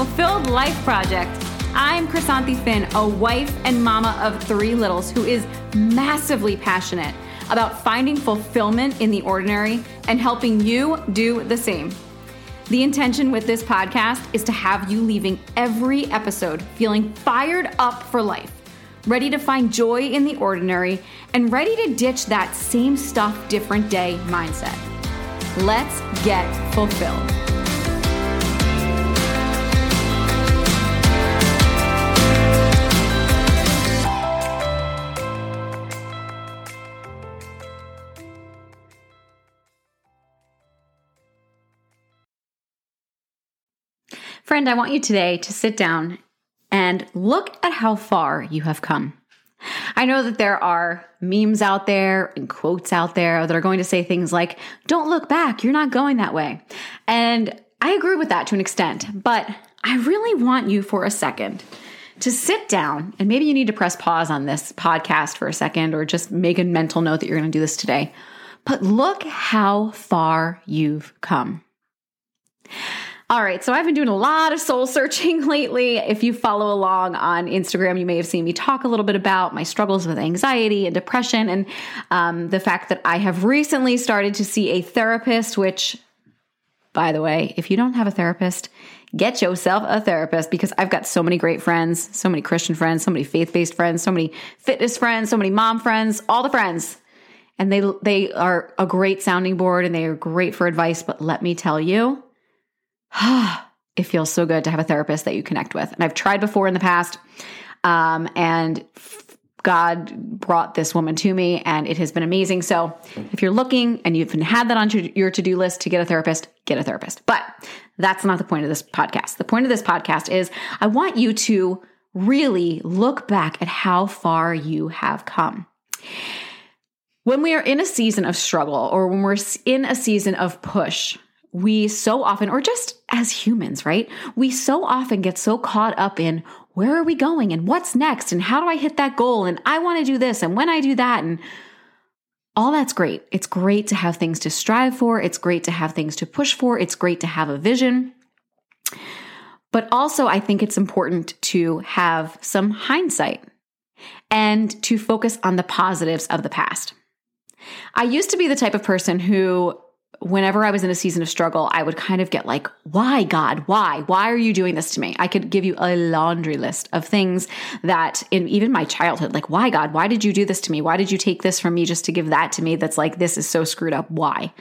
Fulfilled Life Project. I'm Chrysanthi Finn, a wife and mama of three littles who is massively passionate about finding fulfillment in the ordinary and helping you do the same. The intention with this podcast is to have you leaving every episode feeling fired up for life, ready to find joy in the ordinary, and ready to ditch that same stuff, different day mindset. Let's get fulfilled. Friend, I want you today to sit down and look at how far you have come. I know that there are memes out there and quotes out there that are going to say things like, don't look back, you're not going that way. And I agree with that to an extent, but I really want you for a second to sit down and maybe you need to press pause on this podcast for a second or just make a mental note that you're going to do this today. But look how far you've come. All right, so I've been doing a lot of soul searching lately. If you follow along on Instagram, you may have seen me talk a little bit about my struggles with anxiety and depression, and um, the fact that I have recently started to see a therapist, which, by the way, if you don't have a therapist, get yourself a therapist because I've got so many great friends, so many Christian friends, so many faith based friends, so many fitness friends, so many mom friends, all the friends. And they, they are a great sounding board and they are great for advice. But let me tell you, it feels so good to have a therapist that you connect with. And I've tried before in the past, um, and God brought this woman to me, and it has been amazing. So, if you're looking and you've had that on your to do list to get a therapist, get a therapist. But that's not the point of this podcast. The point of this podcast is I want you to really look back at how far you have come. When we are in a season of struggle or when we're in a season of push, we so often, or just as humans, right? We so often get so caught up in where are we going and what's next and how do I hit that goal and I want to do this and when I do that and all that's great. It's great to have things to strive for. It's great to have things to push for. It's great to have a vision. But also, I think it's important to have some hindsight and to focus on the positives of the past. I used to be the type of person who whenever I was in a season of struggle, I would kind of get like, why, God? Why? Why are you doing this to me? I could give you a laundry list of things that in even my childhood, like, why, God? Why did you do this to me? Why did you take this from me just to give that to me? That's like, this is so screwed up. Why?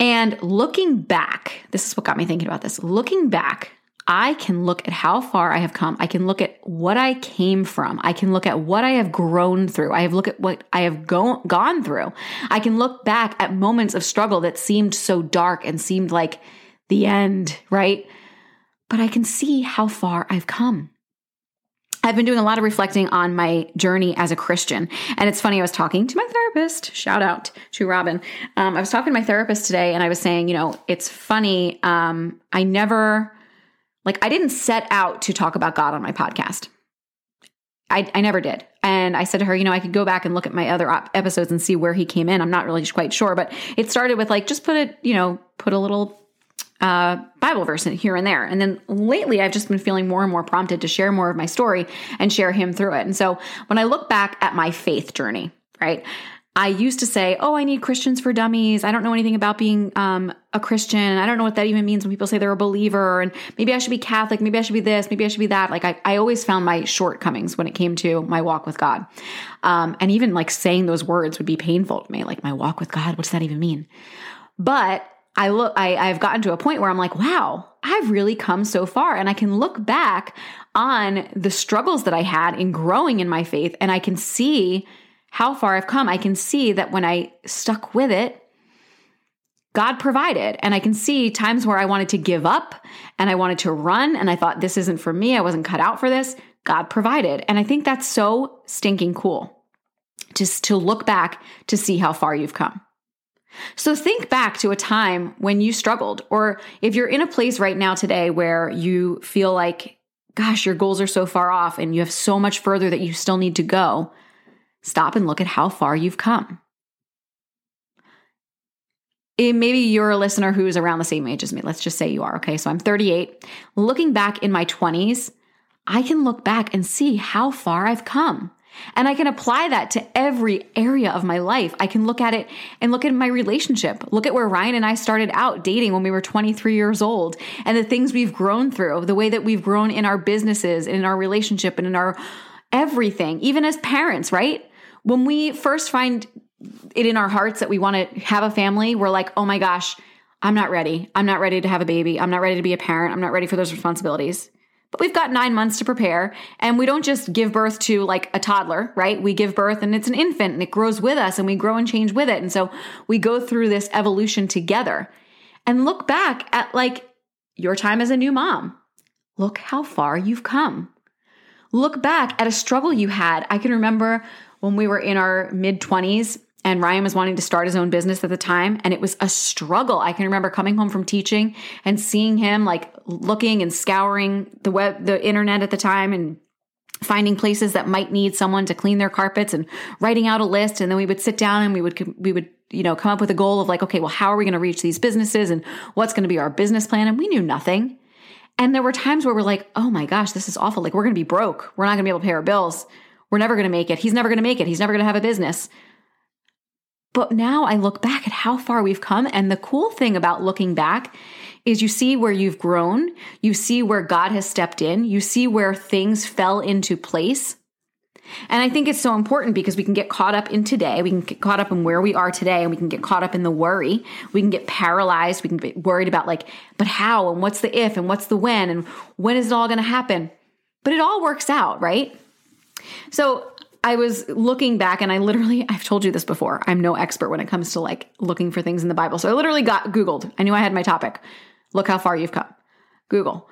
And looking back, this is what got me thinking about this. Looking back, I can look at how far I have come. I can look at what I came from. I can look at what I have grown through. I have look at what I have go- gone through. I can look back at moments of struggle that seemed so dark and seemed like the end, right? But I can see how far I've come. I've been doing a lot of reflecting on my journey as a Christian. And it's funny, I was talking to my therapist, shout out to Robin. Um, I was talking to my therapist today and I was saying, you know, it's funny. Um, I never, like, I didn't set out to talk about God on my podcast. I, I never did. And I said to her, you know, I could go back and look at my other op- episodes and see where he came in. I'm not really quite sure, but it started with like, just put it, you know, put a little uh, Bible verse in here and there. And then lately, I've just been feeling more and more prompted to share more of my story and share him through it. And so when I look back at my faith journey, right, I used to say, "Oh, I need Christians for dummies. I don't know anything about being um, a Christian. I don't know what that even means when people say they're a believer. And maybe I should be Catholic. Maybe I should be this. Maybe I should be that." Like I, I always found my shortcomings when it came to my walk with God, um, and even like saying those words would be painful to me. Like my walk with God. What does that even mean? But I look. I, I've gotten to a point where I'm like, "Wow, I've really come so far," and I can look back on the struggles that I had in growing in my faith, and I can see how far I've come. I can see that when I stuck with it, God provided. And I can see times where I wanted to give up and I wanted to run and I thought, this isn't for me. I wasn't cut out for this. God provided. And I think that's so stinking cool just to look back to see how far you've come. So think back to a time when you struggled, or if you're in a place right now today where you feel like, gosh, your goals are so far off and you have so much further that you still need to go stop and look at how far you've come. eh, maybe you're a listener who's around the same age as me. Let's just say you are. Okay. So I'm 38. Looking back in my 20s, I can look back and see how far I've come. And I can apply that to every area of my life. I can look at it and look at my relationship. Look at where Ryan and I started out dating when we were 23 years old and the things we've grown through, the way that we've grown in our businesses and in our relationship and in our everything, even as parents, right? When we first find it in our hearts that we want to have a family, we're like, oh my gosh, I'm not ready. I'm not ready to have a baby. I'm not ready to be a parent. I'm not ready for those responsibilities. But we've got nine months to prepare. And we don't just give birth to like a toddler, right? We give birth and it's an infant and it grows with us and we grow and change with it. And so we go through this evolution together and look back at like your time as a new mom. Look how far you've come. Look back at a struggle you had. I can remember when we were in our mid 20s and Ryan was wanting to start his own business at the time and it was a struggle. I can remember coming home from teaching and seeing him like looking and scouring the web the internet at the time and finding places that might need someone to clean their carpets and writing out a list and then we would sit down and we would we would you know come up with a goal of like okay, well how are we going to reach these businesses and what's going to be our business plan and we knew nothing. And there were times where we're like, "Oh my gosh, this is awful. Like we're going to be broke. We're not going to be able to pay our bills." We're never going to make it. He's never going to make it. He's never going to have a business. But now I look back at how far we've come. And the cool thing about looking back is you see where you've grown, you see where God has stepped in, you see where things fell into place. And I think it's so important because we can get caught up in today. We can get caught up in where we are today and we can get caught up in the worry. We can get paralyzed. We can get worried about like, but how and what's the if and what's the when and when is it all going to happen? But it all works out, right? So I was looking back and I literally, I've told you this before, I'm no expert when it comes to like looking for things in the Bible. So I literally got Googled. I knew I had my topic. Look how far you've come. Google.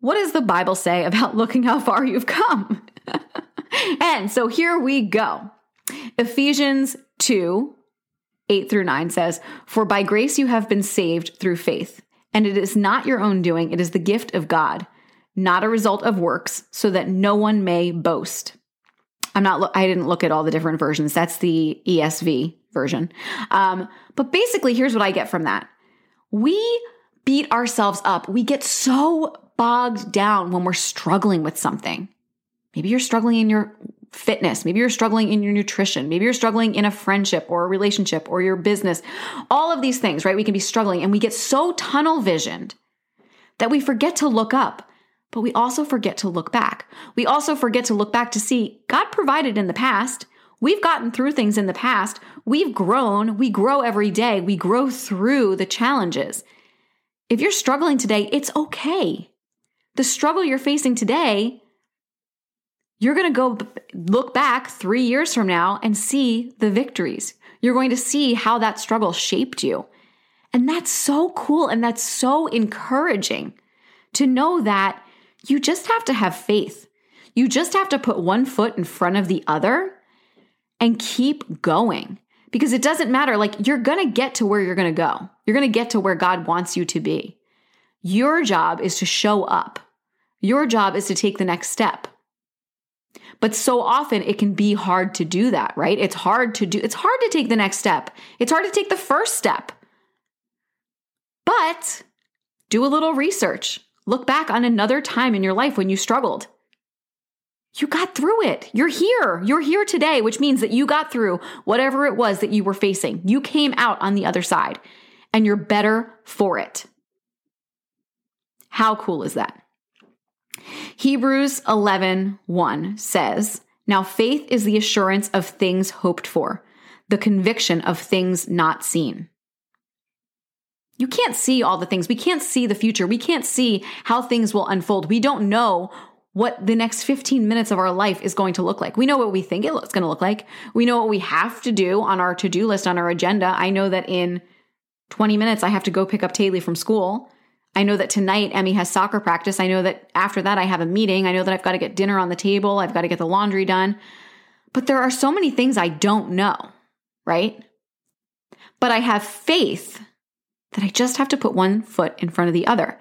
What does the Bible say about looking how far you've come? and so here we go. Ephesians 2 8 through 9 says, For by grace you have been saved through faith, and it is not your own doing, it is the gift of God, not a result of works, so that no one may boast. I'm not, I didn't look at all the different versions. That's the ESV version. Um, but basically, here's what I get from that. We beat ourselves up. We get so bogged down when we're struggling with something. Maybe you're struggling in your fitness. Maybe you're struggling in your nutrition. Maybe you're struggling in a friendship or a relationship or your business. All of these things, right? We can be struggling and we get so tunnel visioned that we forget to look up but we also forget to look back. We also forget to look back to see God provided in the past. We've gotten through things in the past. We've grown. We grow every day. We grow through the challenges. If you're struggling today, it's okay. The struggle you're facing today, you're going to go look back three years from now and see the victories. You're going to see how that struggle shaped you. And that's so cool and that's so encouraging to know that you just have to have faith. You just have to put one foot in front of the other and keep going because it doesn't matter. Like, you're going to get to where you're going to go, you're going to get to where God wants you to be. Your job is to show up, your job is to take the next step. But so often it can be hard to do that, right? It's hard to do, it's hard to take the next step. It's hard to take the first step. But do a little research. Look back on another time in your life when you struggled. You got through it. You're here. You're here today, which means that you got through whatever it was that you were facing. You came out on the other side and you're better for it. How cool is that? Hebrews 11 1 says, Now faith is the assurance of things hoped for, the conviction of things not seen. You can't see all the things. We can't see the future. We can't see how things will unfold. We don't know what the next 15 minutes of our life is going to look like. We know what we think it's going to look like. We know what we have to do on our to do list, on our agenda. I know that in 20 minutes, I have to go pick up Taylor from school. I know that tonight Emmy has soccer practice. I know that after that, I have a meeting. I know that I've got to get dinner on the table. I've got to get the laundry done. But there are so many things I don't know, right? But I have faith that I just have to put one foot in front of the other.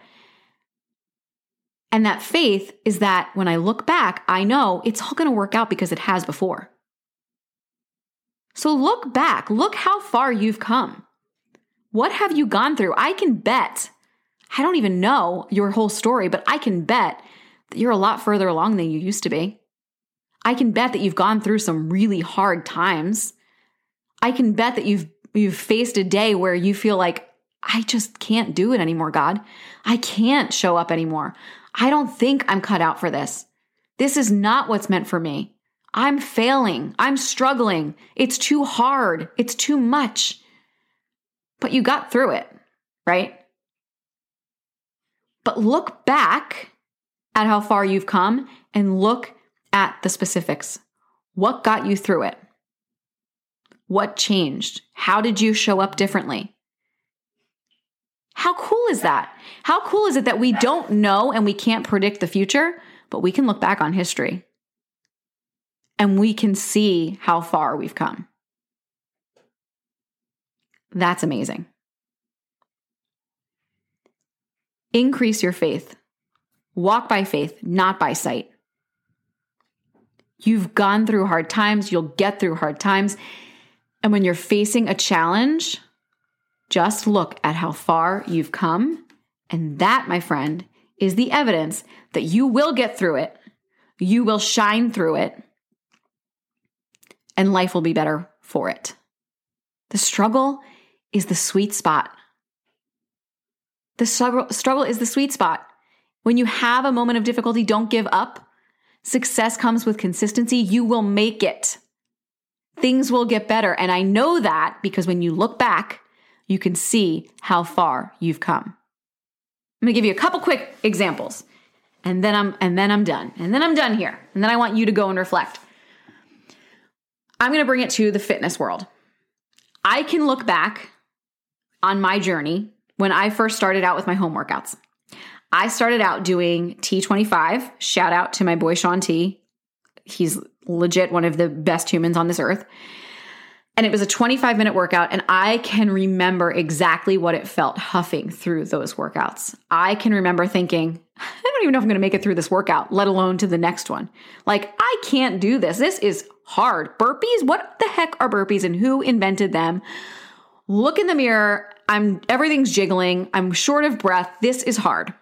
And that faith is that when I look back, I know it's all going to work out because it has before. So look back, look how far you've come. What have you gone through? I can bet, I don't even know your whole story, but I can bet that you're a lot further along than you used to be. I can bet that you've gone through some really hard times. I can bet that you've you've faced a day where you feel like I just can't do it anymore, God. I can't show up anymore. I don't think I'm cut out for this. This is not what's meant for me. I'm failing. I'm struggling. It's too hard. It's too much. But you got through it, right? But look back at how far you've come and look at the specifics. What got you through it? What changed? How did you show up differently? How cool is that? How cool is it that we don't know and we can't predict the future, but we can look back on history and we can see how far we've come? That's amazing. Increase your faith. Walk by faith, not by sight. You've gone through hard times, you'll get through hard times. And when you're facing a challenge, just look at how far you've come. And that, my friend, is the evidence that you will get through it. You will shine through it. And life will be better for it. The struggle is the sweet spot. The struggle, is the sweet spot. When you have a moment of difficulty, don't give up. Success comes with consistency. You will make it. Things will get better. And I know that because when you look back, you can see how far you've come. I'm going to give you a couple quick examples. And then I'm and then I'm done. And then I'm done here. And then I want you to go and reflect. I'm going to bring it to the fitness world. I can look back on my journey when I first started out with my home workouts. I started out doing T25. Shout out to my boy Shaun T. He's legit one of the best humans on this earth. And it was a 25 minute workout, and I can remember exactly what it felt huffing through those workouts. I can remember thinking, I don't even know if I'm gonna make it through this workout, let alone to the next one. Like, I can't do this. This is hard. Burpees? What the heck are burpees and who invented them? Look in the mirror. I'm everything's jiggling. I'm short of breath. This is hard.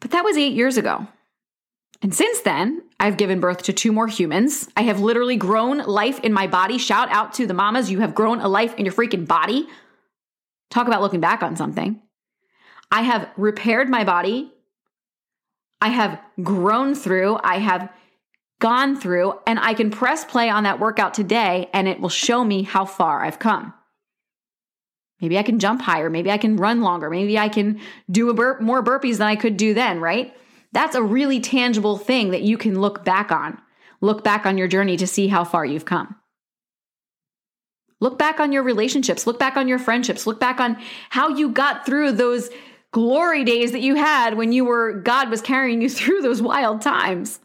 But that was eight years ago. And since then, I've given birth to two more humans. I have literally grown life in my body. Shout out to the mamas. You have grown a life in your freaking body. Talk about looking back on something. I have repaired my body. I have grown through. I have gone through, and I can press play on that workout today and it will show me how far I've come. Maybe I can jump higher. Maybe I can run longer. Maybe I can do a burp, more burpees than I could do then, right? That's a really tangible thing that you can look back on. Look back on your journey to see how far you've come. Look back on your relationships. Look back on your friendships. Look back on how you got through those glory days that you had when you were, God was carrying you through those wild times.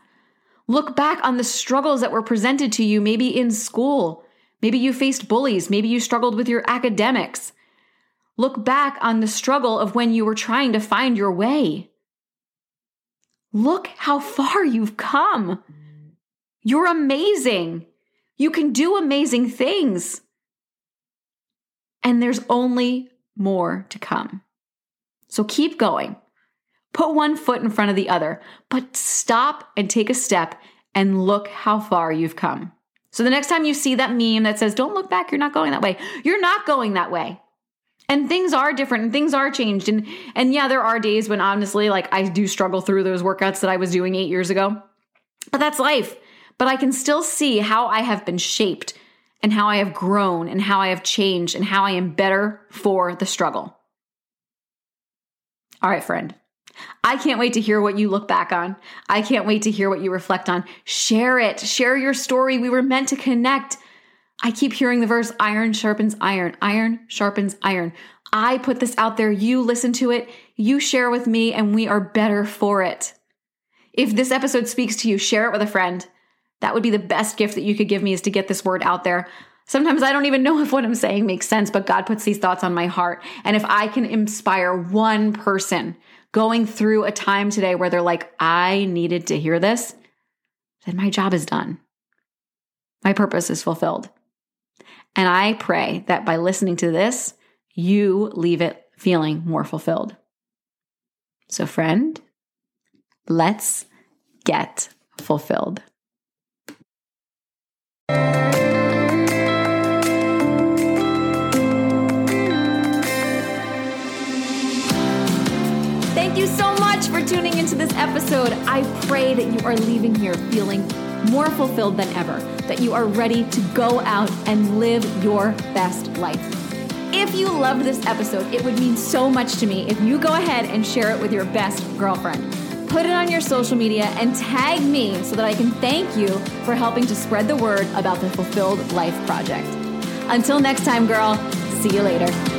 Look back on the struggles that were presented to you, maybe in school. Maybe you faced bullies. Maybe you struggled with your academics. Look back on the struggle of when you were trying to find your way. Look how far you've come. You're amazing. You can do amazing things. And there's only more to come. So keep going. Put one foot in front of the other, but stop and take a step and look how far you've come. So the next time you see that meme that says, don't look back, you're not going that way, you're not going that way. And things are different and things are changed. And and yeah, there are days when honestly, like I do struggle through those workouts that I was doing eight years ago. But that's life. But I can still see how I have been shaped and how I have grown and how I have changed and how I am better for the struggle. All right, friend. I can't wait to hear what you look back on. I can't wait to hear what you reflect on. Share it. Share your story. We were meant to connect. I keep hearing the verse iron sharpens iron, iron sharpens iron. I put this out there. You listen to it, you share with me, and we are better for it. If this episode speaks to you, share it with a friend. That would be the best gift that you could give me is to get this word out there. Sometimes I don't even know if what I'm saying makes sense, but God puts these thoughts on my heart. And if I can inspire one person going through a time today where they're like, I needed to hear this, then my job is done. My purpose is fulfilled. And I pray that by listening to this, you leave it feeling more fulfilled. So, friend, let's get fulfilled. Thank you so much for tuning into this episode. I pray that you are leaving here feeling more fulfilled than ever, that you are ready to go out and live your best life. If you loved this episode, it would mean so much to me if you go ahead and share it with your best girlfriend. Put it on your social media and tag me so that I can thank you for helping to spread the word about the Fulfilled Life Project. Until next time, girl, see you later.